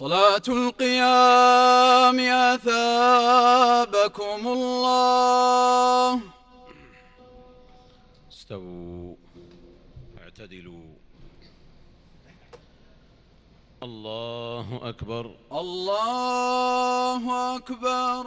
صلاة القيام أثابكم الله. استووا اعتدلوا. الله أكبر. الله أكبر.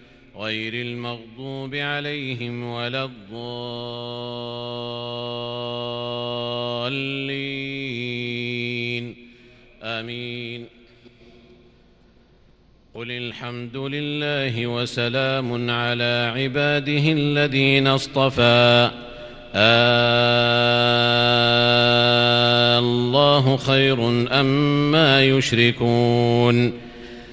غير المغضوب عليهم ولا الضالين. آمين. قل الحمد لله وسلام على عباده الذين اصطفى. آه الله خير أما ما يشركون.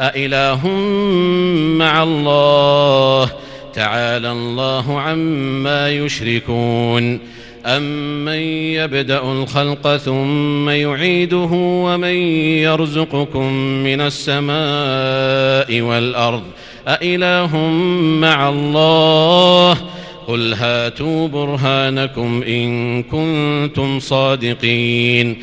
أإله مع الله؟ تعالى الله عما يشركون. أمن يبدأ الخلق ثم يعيده ومن يرزقكم من السماء والأرض؟ أإله مع الله؟ قل هاتوا برهانكم إن كنتم صادقين.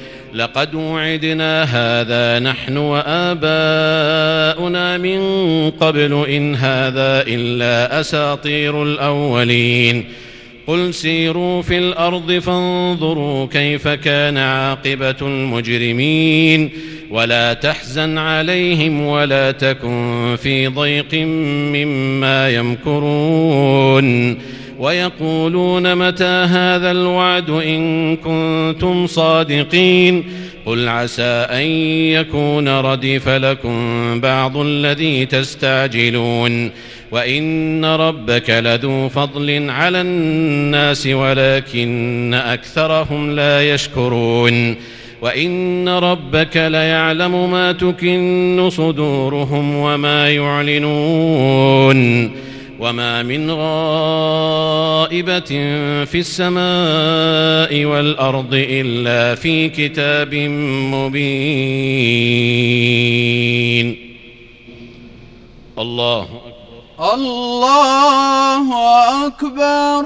لقد وعدنا هذا نحن وآباؤنا من قبل إن هذا إلا أساطير الأولين. قل سيروا في الأرض فانظروا كيف كان عاقبة المجرمين. ولا تحزن عليهم ولا تكن في ضيق مما يمكرون. ويقولون متى هذا الوعد إن كنتم صادقين قل عسى أن يكون ردف لكم بعض الذي تستعجلون وإن ربك لذو فضل على الناس ولكن أكثرهم لا يشكرون وإن ربك ليعلم ما تكن صدورهم وما يعلنون وما من غائبة في السماء والأرض إلا في كتاب مبين الله أكبر. الله أكبر.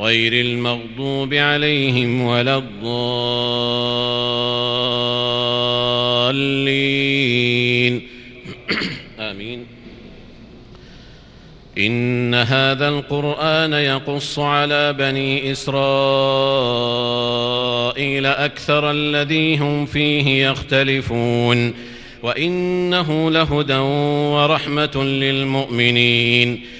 غير المغضوب عليهم ولا الضالين. آمين. إن هذا القرآن يقص على بني إسرائيل أكثر الذي هم فيه يختلفون. وإنه لهدى ورحمة للمؤمنين.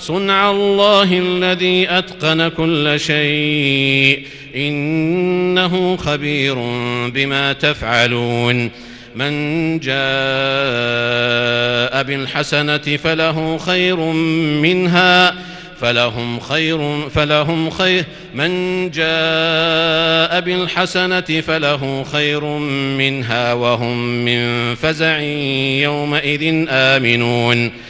صنع الله الذي أتقن كل شيء. إنه خبير بما تفعلون. من جاء بالحسنة فله خير منها فلهم خير فلهم خير. من جاء بالحسنة فله خير منها وهم من فزع يومئذ آمنون.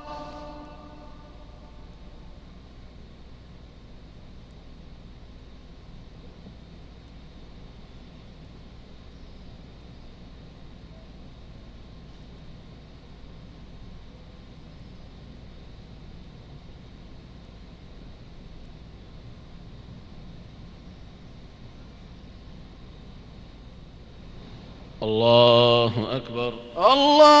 الله أكبر. الله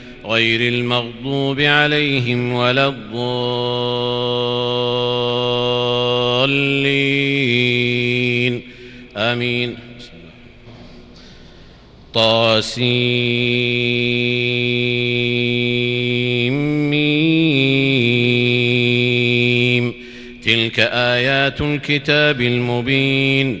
غير المغضوب عليهم ولا الضالين. آمين. طاسيم. تلك آيات الكتاب المبين.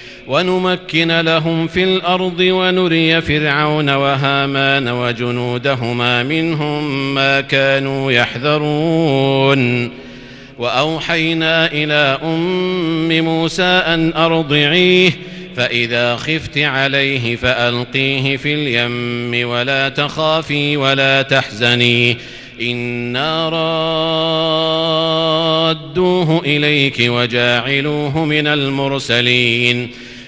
ونمكن لهم في الأرض ونري فرعون وهامان وجنودهما منهم ما كانوا يحذرون. وأوحينا إلى أم موسى أن أرضعيه فإذا خفت عليه فألقيه في اليم ولا تخافي ولا تحزني. إنا رادوه إليك وجاعلوه من المرسلين.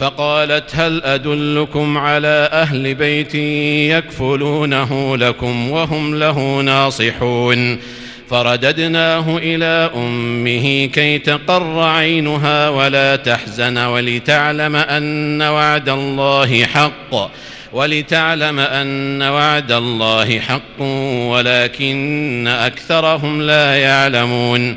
فقالت هل أدلكم على أهل بيت يكفلونه لكم وهم له ناصحون؟ فرددناه إلى أمه كي تقر عينها ولا تحزن ولتعلم أن وعد الله حق ولتعلم أن وعد الله حق ولكن أكثرهم لا يعلمون.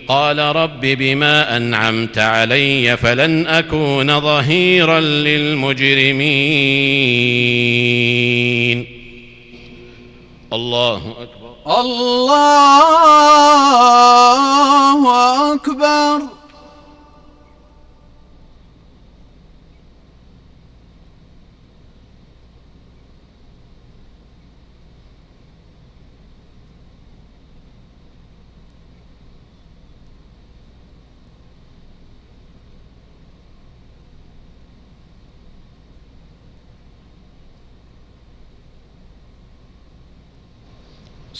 قال رب بما أنعمت علي فلن أكون ظهيرا للمجرمين. الله أكبر. الله أكبر.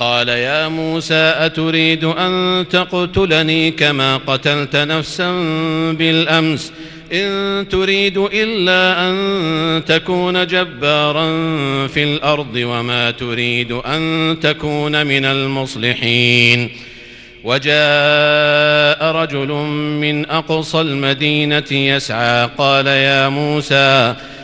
قال يا موسى أتريد أن تقتلني كما قتلت نفسا بالأمس إن تريد إلا أن تكون جبارا في الأرض وما تريد أن تكون من المصلحين وجاء رجل من أقصى المدينة يسعى قال يا موسى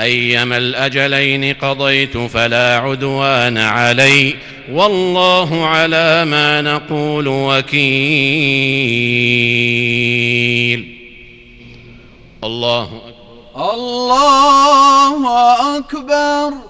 أيما الأجلين قضيت فلا عدوان علي والله على ما نقول وكيل. الله أكبر. الله أكبر.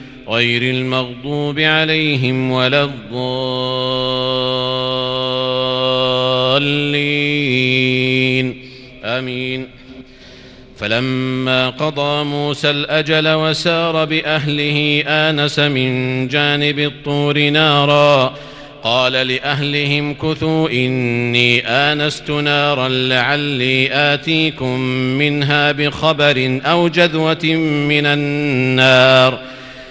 غير المغضوب عليهم ولا الضالين. آمين. فلما قضى موسى الأجل وسار بأهله آنس من جانب الطور نارا. قال لأهلهم كثوا إني آنست نارا لعلي آتيكم منها بخبر أو جذوة من النار.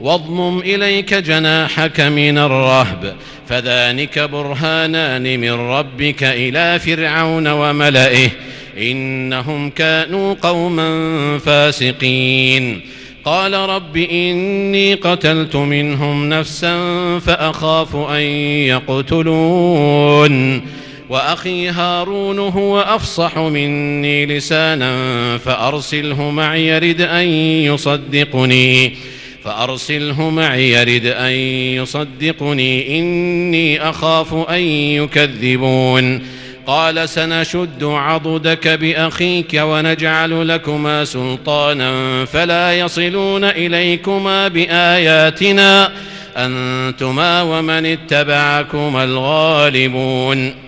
واضمم إليك جناحك من الرهب فذلك برهانان من ربك إلى فرعون وملئه إنهم كانوا قوما فاسقين. قال رب إني قتلت منهم نفسا فأخاف أن يقتلون. وأخي هارون هو أفصح مني لسانا فأرسله معي يرد أن يصدقني. فأرسله معي يرد أن يصدقني إني أخاف أن يكذبون. قال سنشد عضدك بأخيك ونجعل لكما سلطانا فلا يصلون إليكما بآياتنا أنتما ومن اتبعكما الغالبون.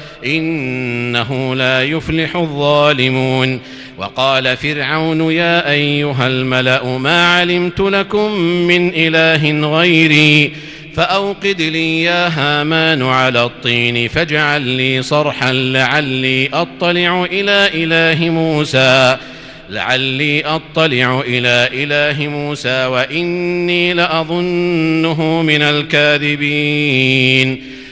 إنه لا يفلح الظالمون. وقال فرعون يا أيها الملأ ما علمت لكم من إله غيري فأوقد لي يا هامان على الطين فاجعل لي صرحا لعلي أطلع إلى إله موسى. لعلي أطلع إلى إله موسى وإني لأظنه من الكاذبين.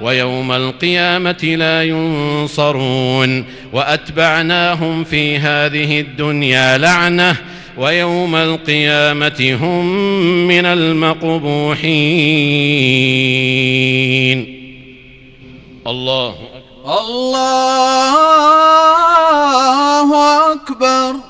ويوم القيامة لا ينصرون وأتبعناهم في هذه الدنيا لعنة ويوم القيامة هم من المقبوحين. الله أكبر. الله أكبر.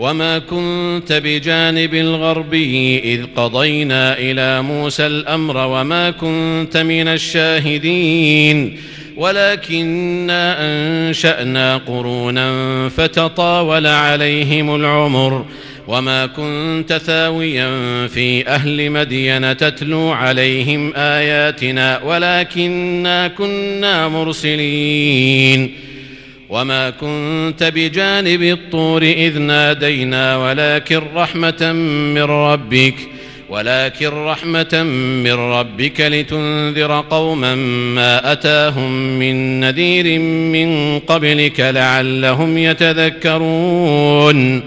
وما كنت بجانب الغربي إذ قضينا إلى موسى الأمر وما كنت من الشاهدين ولكنا أنشأنا قرونا فتطاول عليهم العمر وما كنت ثاويا في أهل مدين تتلو عليهم آياتنا ولكنا كنا مرسلين وما كنت بجانب الطور إذ نادينا ولكن رحمة من ربك ولكن رحمة من ربك لتنذر قوما ما أتاهم من نذير من قبلك لعلهم يتذكرون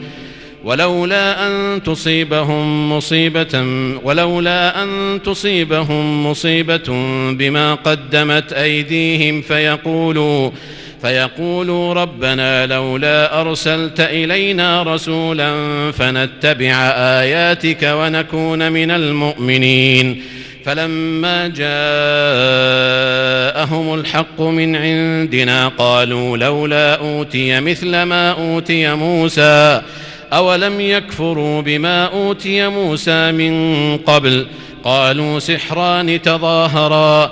ولولا أن تصيبهم مصيبة ولولا أن تصيبهم مصيبة بما قدمت أيديهم فيقولوا فيقولوا ربنا لولا أرسلت إلينا رسولا فنتبع آياتك ونكون من المؤمنين. فلما جاءهم الحق من عندنا قالوا لولا أوتي مثل ما أوتي موسى. أولم يكفروا بما أوتي موسى من قبل؟ قالوا سحران تظاهرا.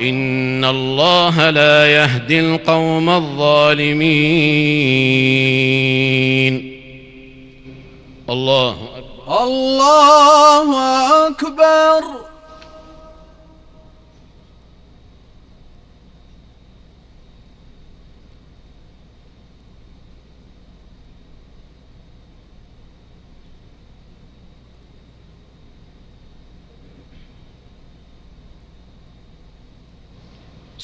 إن الله لا يهدي القوم الظالمين. الله أكبر. الله أكبر.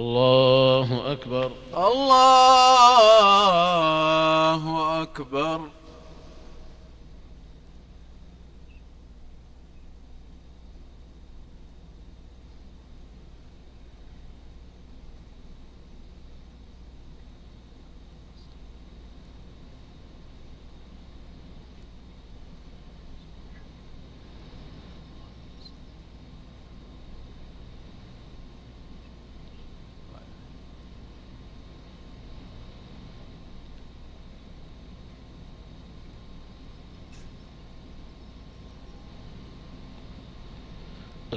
الله أكبر. الله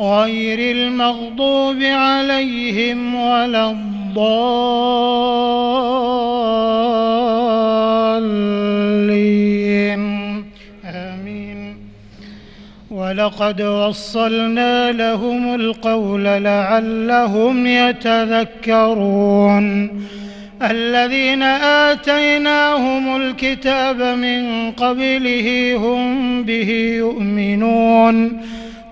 غير المغضوب عليهم ولا الضالين. آمين. ولقد وصلنا لهم القول لعلهم يتذكرون. الذين آتيناهم الكتاب من قبله هم به يؤمنون.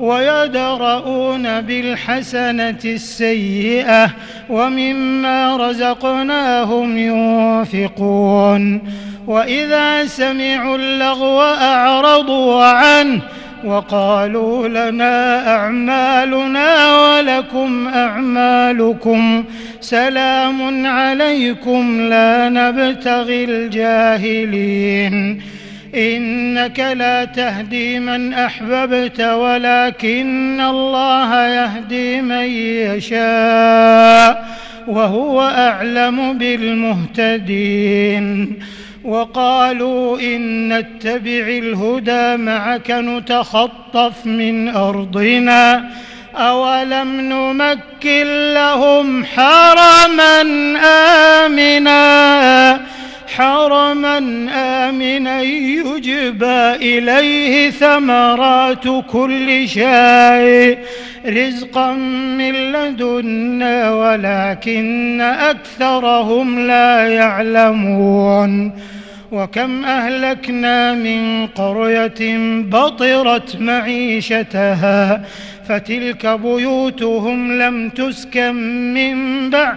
ويدرؤون بالحسنة السيئة ومما رزقناهم ينفقون وإذا سمعوا اللغو أعرضوا عنه وقالوا لنا أعمالنا ولكم أعمالكم سلام عليكم لا نبتغي الجاهلين إنك لا تهدي من أحببت ولكن الله يهدي من يشاء وهو أعلم بالمهتدين وقالوا إن نتبع الهدى معك نتخطف من أرضنا أولم نمكن لهم حرما آمنا حرما آمنا يجبى إليه ثمرات كل شيء. رزقا من لدنا ولكن أكثرهم لا يعلمون. وكم أهلكنا من قرية بطرت معيشتها فتلك بيوتهم لم تسكن من بعد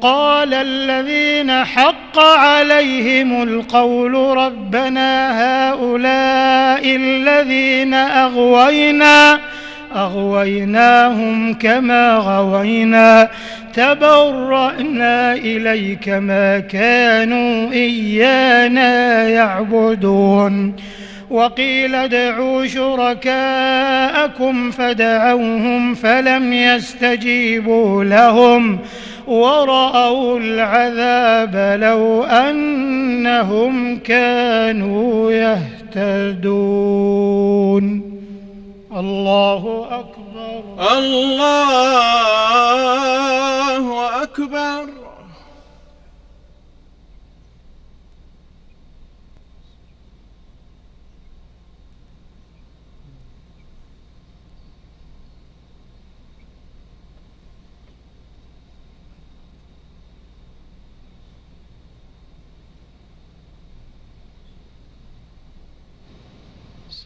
قال الذين حق عليهم القول ربنا هؤلاء الذين أغوينا أغويناهم كما غوينا تبرأنا إليك ما كانوا إيانا يعبدون. وقيل ادعوا شركاءكم فدعوهم فلم يستجيبوا لهم. ورأوا العذاب لو أنهم كانوا يهتدون. الله أكبر. الله أكبر.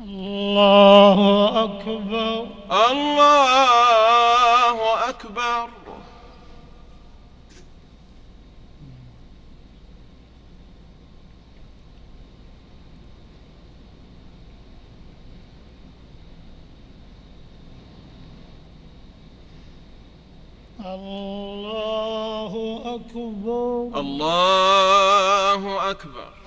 الله أكبر الله أكبر الله أكبر الله أكبر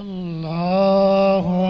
الله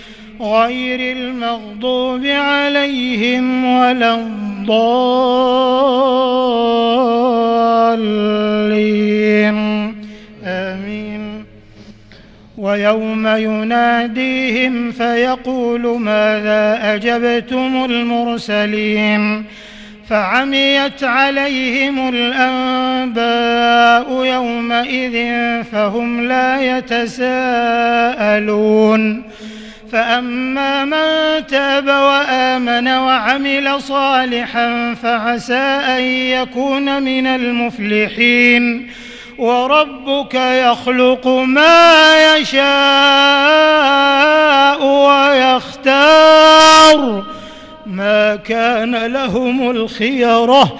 غير المغضوب عليهم ولا الضالين. آمين. ويوم يناديهم فيقول ماذا أجبتم المرسلين؟ فعميت عليهم الأنباء يومئذ فهم لا يتساءلون. فأما من تاب وآمن وعمل صالحا فعسى أن يكون من المفلحين وربك يخلق ما يشاء ويختار ما كان لهم الخيرة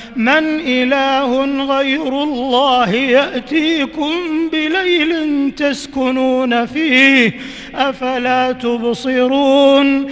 من إله غير الله يأتيكم بليل تسكنون فيه أفلا تبصرون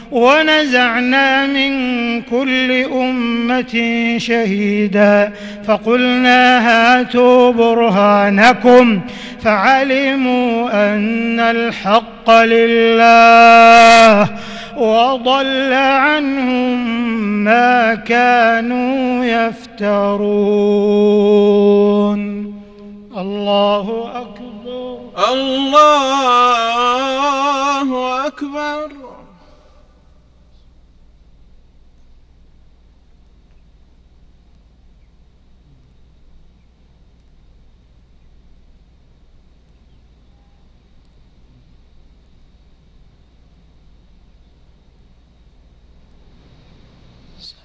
ونزعنا من كل أمة شهيدا فقلنا هاتوا برهانكم فعلموا أن الحق لله وضل عنهم ما كانوا يفترون. الله أكبر. الله أكبر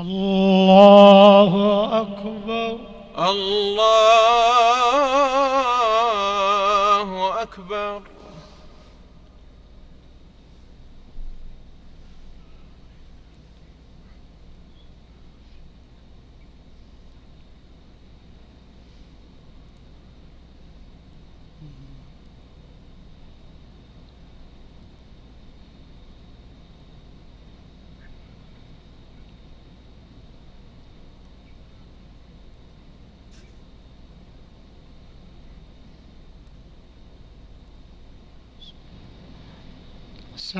الله أكبر. الله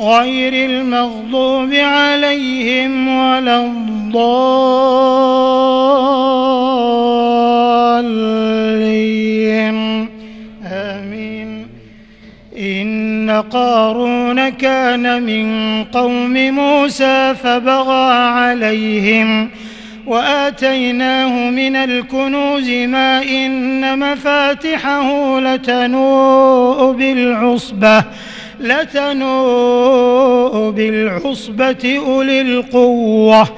غير المغضوب عليهم ولا الضالين. آمين. إن قارون كان من قوم موسى فبغى عليهم وآتيناه من الكنوز ما إن مفاتحه لتنوء بالعصبة لتنوء بالعصبة أولي القوة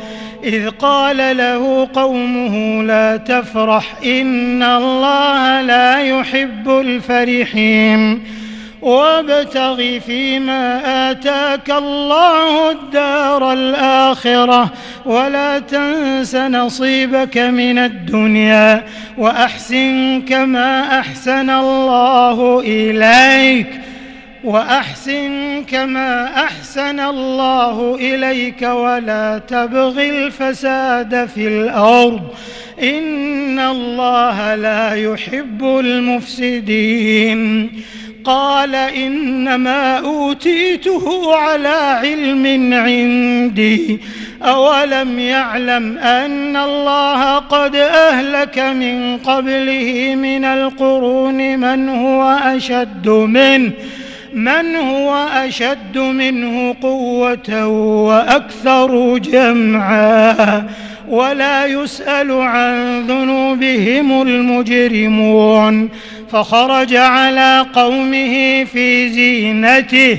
إذ قال له قومه لا تفرح إن الله لا يحب الفرحين. وابتغ فيما آتاك الله الدار الآخرة ولا تنس نصيبك من الدنيا وأحسن كما أحسن الله إليك. وأحسن كما أحسن الله إليك ولا تبغ الفساد في الأرض. إن الله لا يحب المفسدين. قال إنما أوتيته على علم عندي. أولم يعلم أن الله قد أهلك من قبله من القرون من هو أشد منه. من هو أشد منه قوة وأكثر جمعا؟ ولا يسأل عن ذنوبهم المجرمون. فخرج على قومه في زينته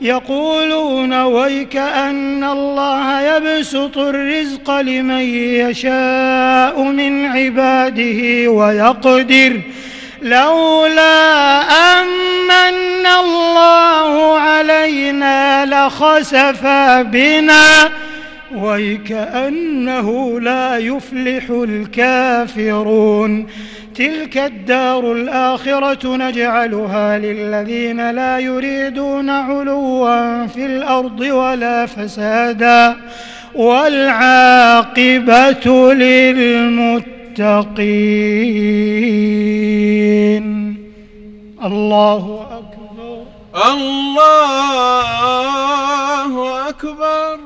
يقولون ويك أن الله يبسط الرزق لمن يشاء من عباده ويقدر. لولا أمن الله علينا لخسف بنا. ويكأنه لا يفلح الكافرون. تلك الدار الآخرة نجعلها للذين لا يريدون علوا في الأرض ولا فسادا والعاقبة للمتقين. الله أكبر. الله أكبر.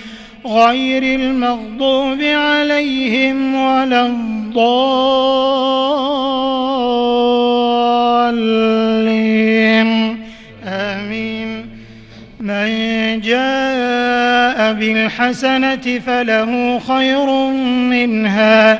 غير المغضوب عليهم ولا الضالين. آمين. من جاء بالحسنة فله خير منها.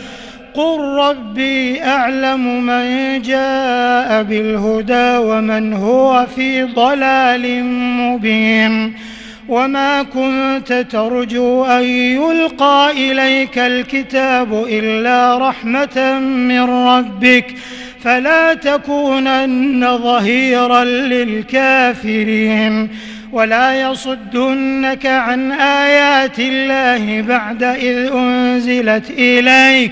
قل ربي أعلم من جاء بالهدى ومن هو في ضلال مبين وما كنت ترجو أن يلقى إليك الكتاب إلا رحمة من ربك فلا تكونن ظهيرا للكافرين ولا يصدنك عن آيات الله بعد إذ أنزلت إليك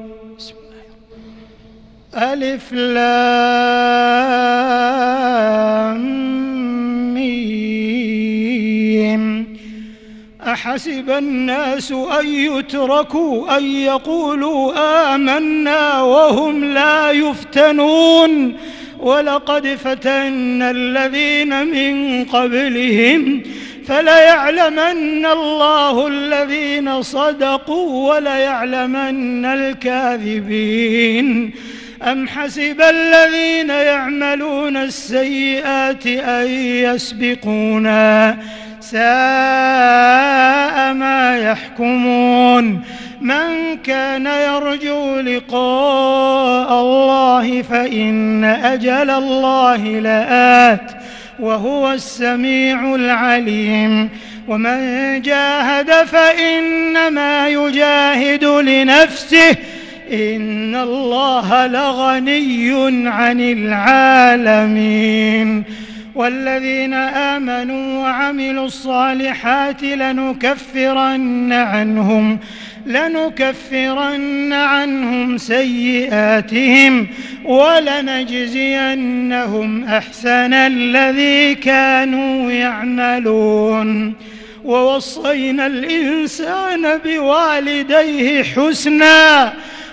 ألف لام ميم. أحسب الناس أن يتركوا أن يقولوا آمنا وهم لا يفتنون. ولقد فتنا الذين من قبلهم فليعلمن الله الذين صدقوا وليعلمن الكاذبين. أم حسب الذين يعملون السيئات أن يسبقونا ساء ما يحكمون من كان يرجو لقاء الله فإن أجل الله لآت وهو السميع العليم ومن جاهد فإنما يجاهد لنفسه إن الله لغني عن العالمين. والذين آمنوا وعملوا الصالحات لنكفرن عنهم لنكفرن عنهم سيئاتهم ولنجزينهم أحسن الذي كانوا يعملون. ووصينا الإنسان بوالديه حسنا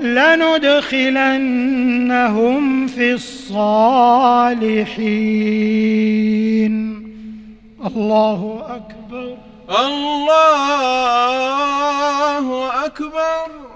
لندخلنهم في الصالحين. الله أكبر. الله أكبر.